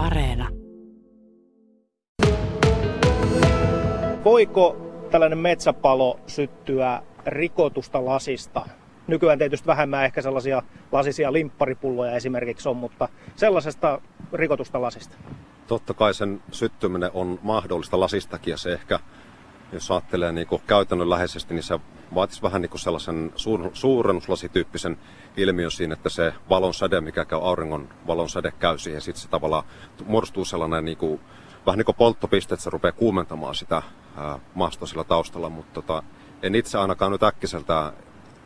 Areena. Voiko tällainen metsäpalo syttyä rikotusta lasista? Nykyään tietysti vähemmän ehkä sellaisia lasisia limpparipulloja esimerkiksi on, mutta sellaisesta rikotusta lasista. Totta kai sen syttyminen on mahdollista lasistakin ja se ehkä, jos ajattelee niin käytännönläheisesti, niin se vaatisi vähän niin kuin sellaisen suur, suurennuslasityyppisen ilmiön siinä, että se valon säde, mikä käy auringon valon säde käy siihen, sitten se tavallaan muodostuu sellainen niin kuin, vähän niin kuin polttopiste, että se rupeaa kuumentamaan sitä ää, maastoa sillä taustalla, mutta tota, en itse ainakaan nyt äkkiseltä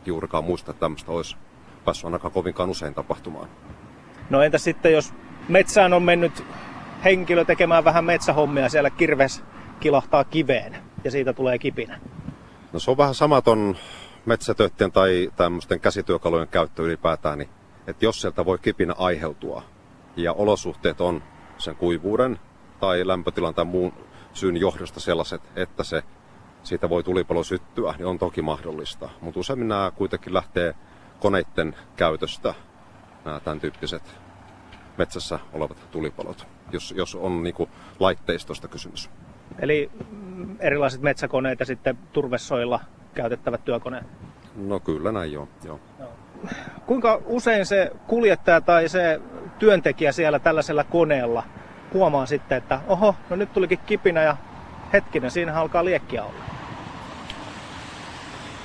juurikaan muista, että tämmöistä olisi päässyt ainakaan kovinkaan usein tapahtumaan. No entä sitten, jos metsään on mennyt henkilö tekemään vähän metsähommia, siellä kirves kilahtaa kiveen ja siitä tulee kipinä? No se on vähän samaton metsätöiden tai tämmöisten käsityökalujen käyttö ylipäätään, niin että jos sieltä voi kipinä aiheutua ja olosuhteet on sen kuivuuden tai lämpötilan tai muun syyn johdosta sellaiset, että se siitä voi tulipalo syttyä, niin on toki mahdollista. Mutta useimmin nämä kuitenkin lähtee koneiden käytöstä, nämä tämän tyyppiset metsässä olevat tulipalot, jos, jos on niin kuin laitteistosta kysymys. Eli erilaiset metsäkoneet ja sitten turvesoilla käytettävät työkoneet? No kyllä näin joo. joo. Kuinka usein se kuljettaja tai se työntekijä siellä tällaisella koneella huomaa sitten, että oho, no nyt tulikin kipinä ja hetkinen, siinä alkaa liekkiä olla?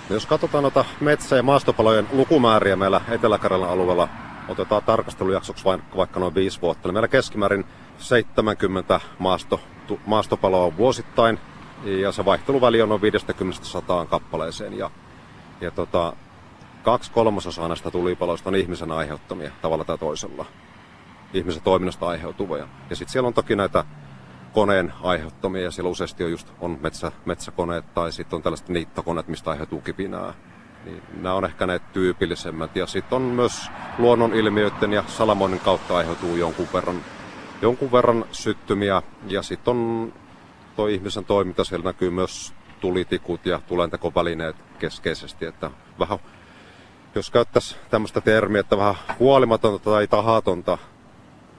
No jos katsotaan noita metsä- ja maastopalojen lukumääriä meillä Etelä-Karjalan alueella, otetaan tarkastelujaksoksi vaikka noin viisi vuotta, niin meillä keskimäärin 70 maasto, maastopaloa vuosittain, ja se vaihteluväli on noin 50-100 kappaleeseen. Ja, ja tota, kaksi kolmasosaa näistä tulipaloista on ihmisen aiheuttamia tavalla tai toisella. Ihmisen toiminnasta aiheutuvia. Ja sitten siellä on toki näitä koneen aiheuttamia, ja siellä useasti on just on metsä, metsäkoneet tai sitten on tällaiset niittokoneet, mistä aiheutuu kipinää. Niin nämä on ehkä ne tyypillisemmät. Ja sitten on myös luonnonilmiöiden ja salamoinnin kautta aiheutuu jonkun verran, jonkun verran syttymiä. Ja sitten on tuo ihmisen toiminta, siellä näkyy myös tulitikut ja tulentekovälineet keskeisesti. Että vähän, jos käyttäisi tämmöistä termiä, että vähän huolimatonta tai tahatonta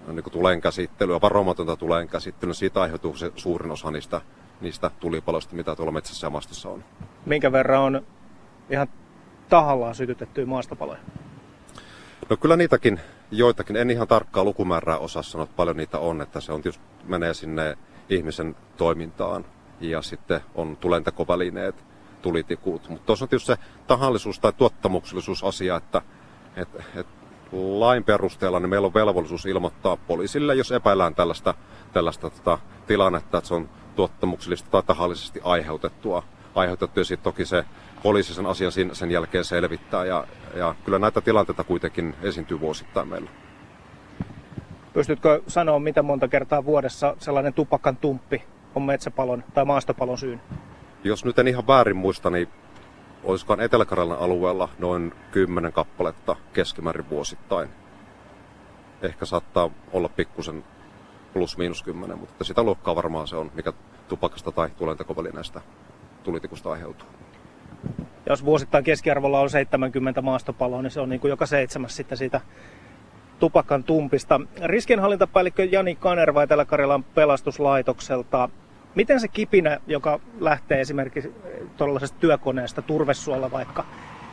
niin kuin tulen käsittelyä, varomatonta tulen käsittelyä, siitä aiheutuu se suurin osa niistä, niistä tulipaloista, mitä tuolla metsässä ja on. Minkä verran on ihan tahallaan sytytettyjä maastopaloja? No kyllä niitäkin, joitakin, en ihan tarkkaa lukumäärää osaa sanoa, että paljon niitä on, että se on tietysti, menee sinne ihmisen toimintaan ja sitten on tulentekovälineet, tulitikut. Mutta tuossa on tietysti se tahallisuus tai tuottamuksellisuus asia, että et, et lain perusteella niin meillä on velvollisuus ilmoittaa poliisille, jos epäillään tällaista, tällaista tota, tilannetta, että se on tuottamuksellista tai tahallisesti aiheutettua. aiheutettu ja sitten toki se poliisi sen asian sen jälkeen selvittää ja, ja kyllä näitä tilanteita kuitenkin esiintyy vuosittain meillä. Pystytkö sanoa, mitä monta kertaa vuodessa sellainen tupakan tumppi on metsäpalon tai maastopalon syyn? Jos nyt en ihan väärin muista, niin olisikohan etelä alueella noin 10 kappaletta keskimäärin vuosittain. Ehkä saattaa olla pikkusen plus miinus 10, mutta sitä luokkaa varmaan se on, mikä tupakasta tai tulentekovälineestä tulitikusta aiheutuu. Jos vuosittain keskiarvolla on 70 maastopaloa, niin se on niin kuin joka seitsemäs sitten siitä tupakan tumpista. Riskienhallintapäällikkö Jani Kanerva Etelä-Karjalan pelastuslaitokselta. Miten se kipinä, joka lähtee esimerkiksi tuollaisesta työkoneesta, turvesuolla vaikka,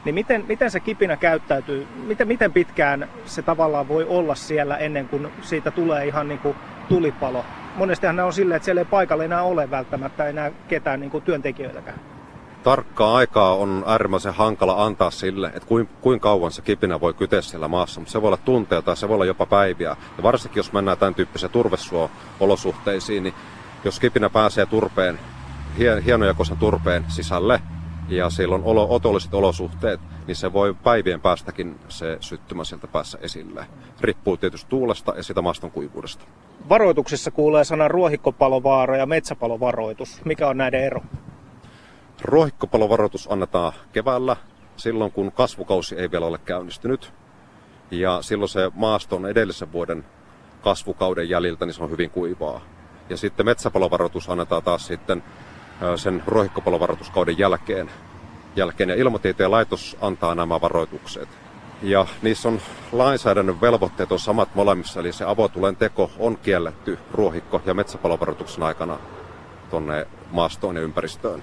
niin miten, miten se kipinä käyttäytyy? Miten, miten pitkään se tavallaan voi olla siellä ennen kuin siitä tulee ihan niin kuin tulipalo? Monestihan ne on silleen, että siellä ei paikalla enää ole välttämättä enää ketään niin kuin työntekijöitäkään tarkkaa aikaa on äärimmäisen hankala antaa sille, että kuinka kuin kauan se kipinä voi kyteä siellä maassa, mutta se voi olla tunteja tai se voi olla jopa päiviä. Ja varsinkin jos mennään tämän tyyppisiin turvesuo-olosuhteisiin, niin jos kipinä pääsee turpeen, hien, hienojakoisen turpeen sisälle, ja siellä on olo, otolliset olosuhteet, niin se voi päivien päästäkin se syttymä sieltä päässä esille. Riippuu tietysti tuulesta ja sitä maaston kuivuudesta. Varoituksissa kuulee sana ruohikkopalovaara ja metsäpalovaroitus. Mikä on näiden ero? Ruohikkopalovaroitus annetaan keväällä, silloin kun kasvukausi ei vielä ole käynnistynyt. Ja silloin se maasto on edellisen vuoden kasvukauden jäljiltä, niin se on hyvin kuivaa. Ja sitten metsäpalovaroitus annetaan taas sitten sen ruohikkopalovaroituskauden jälkeen. jälkeen. Ja ilmatieteen laitos antaa nämä varoitukset. Ja niissä on lainsäädännön velvoitteet on samat molemmissa, eli se avotulen teko on kielletty ruohikko- ja metsäpalovaroituksen aikana tuonne maastoon ja ympäristöön.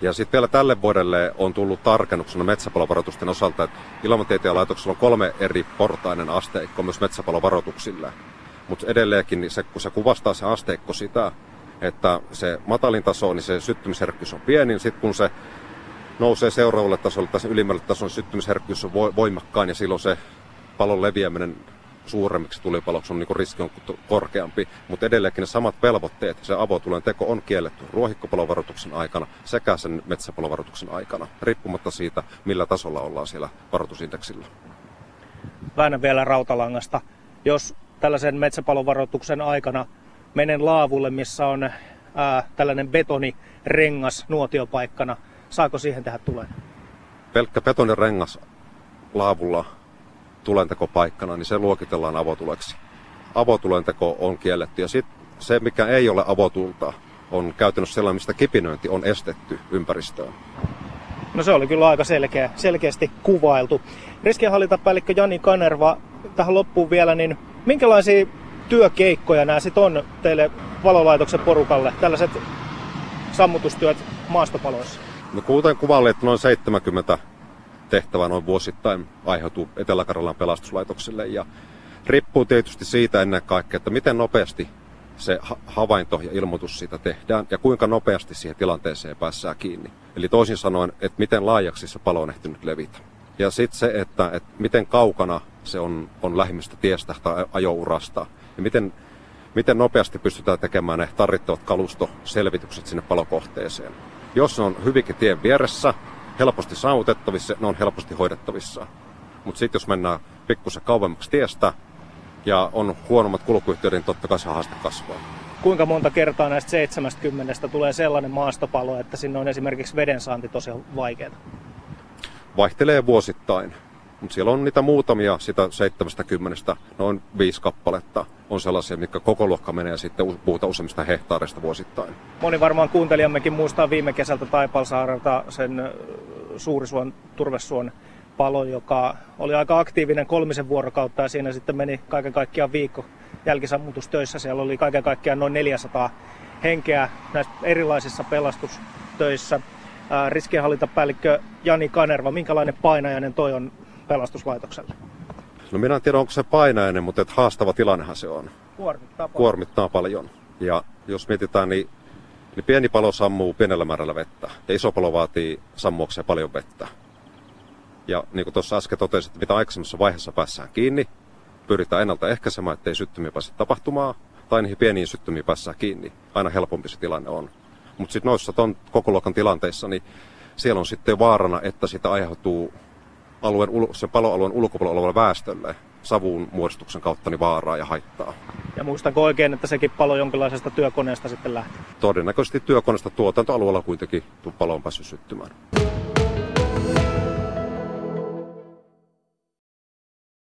Ja sitten vielä tälle vuodelle on tullut tarkennuksena metsäpalovaroitusten osalta, että ilmatieteen laitoksella on kolme eri portainen asteikko myös metsäpalovaroituksille. Mutta edelleenkin niin se, kun se kuvastaa se asteikko sitä, että se matalin taso, niin se syttymisherkkyys on pieni, niin sitten kun se nousee seuraavalle tasolle tai ylimmälle tasolle, syttymisherkkyys on voimakkaan ja silloin se palon leviäminen suuremmiksi tulipaloksi on niin riski on korkeampi, mutta edelleenkin ne samat velvoitteet, se avotulen teko on kielletty ruohikkopalovaroituksen aikana sekä sen metsäpalovaroituksen aikana, riippumatta siitä, millä tasolla ollaan siellä varoitusindeksillä. Väännän vielä rautalangasta. Jos tällaisen metsäpalovaroituksen aikana menen laavulle, missä on ää, tällainen betonirengas nuotiopaikkana, saako siihen tehdä tulen? Pelkkä betonirengas laavulla tulenteko-paikkana, niin se luokitellaan avotuleksi. Avotulenteko on kielletty ja sitten se, mikä ei ole avotulta, on käytännössä sellainen, mistä kipinöinti on estetty ympäristöön. No se oli kyllä aika selkeä, selkeästi kuvailtu. Riskienhallintapäällikkö Jani Kanerva, tähän loppuun vielä, niin minkälaisia työkeikkoja nämä sitten on teille valolaitoksen porukalle, tällaiset sammutustyöt maastopaloissa? No kuten kuvaili, että noin 70 tehtävä noin vuosittain aiheutuu Etelä-Karjalan pelastuslaitokselle ja riippuu tietysti siitä ennen kaikkea, että miten nopeasti se havainto ja ilmoitus siitä tehdään ja kuinka nopeasti siihen tilanteeseen päässään kiinni. Eli toisin sanoen, että miten laajaksi se palo on ehtinyt levitä. Ja sitten se, että, että miten kaukana se on, on lähimmistä tiestä tai ajourasta ja miten, miten nopeasti pystytään tekemään ne tarvittavat kalustoselvitykset sinne palokohteeseen. Jos ne on hyvinkin tien vieressä, helposti saavutettavissa, ne on helposti hoidettavissa. Mutta sitten jos mennään pikkusen kauemmaksi tiestä ja on huonommat kulkuyhteydet, niin totta kai se haaste kasvaa. Kuinka monta kertaa näistä 70 tulee sellainen maastopalo, että sinne on esimerkiksi vedensaanti tosi vaikeaa? Vaihtelee vuosittain. Mutta siellä on niitä muutamia, sitä 70, noin viisi kappaletta on sellaisia, mitkä koko luokka menee sitten puhutaan useimmista hehtaarista vuosittain. Moni varmaan kuuntelijammekin muistaa viime kesältä Taipalsaarelta sen Suurisuon turvesuon palo, joka oli aika aktiivinen kolmisen vuorokautta ja siinä sitten meni kaiken kaikkiaan viikko jälkisammutustöissä. Siellä oli kaiken kaikkiaan noin 400 henkeä näissä erilaisissa pelastustöissä. Riskienhallintapäällikkö Jani Kanerva, minkälainen painajainen toi on pelastuslaitokselle? No minä en tiedä, onko se painainen, mutta että haastava tilannehan se on. Kuormittaa paljon. Kuormittaa paljon. Ja jos mietitään, niin, niin pieni palo sammuu pienellä määrällä vettä. Ja iso palo vaatii sammuakseen paljon vettä. Ja niin kuin tuossa äsken totesin, että mitä aikaisemmassa vaiheessa päässään kiinni, pyritään ennaltaehkäisemään, ettei syttymiä pääse tapahtumaan, tai niihin pieniin syttymiin päässään kiinni. Aina helpompi se tilanne on. Mutta sitten noissa ton koko luokan tilanteissa, niin siellä on sitten vaarana, että sitä aiheutuu alueen, sen paloalueen ulkopuolella olevalle väestölle savun muodostuksen kautta niin vaaraa ja haittaa. Ja muistanko oikein, että sekin palo jonkinlaisesta työkoneesta sitten lähti? Todennäköisesti työkoneesta tuotantoalueella kuitenkin palo on päässyt syttymään.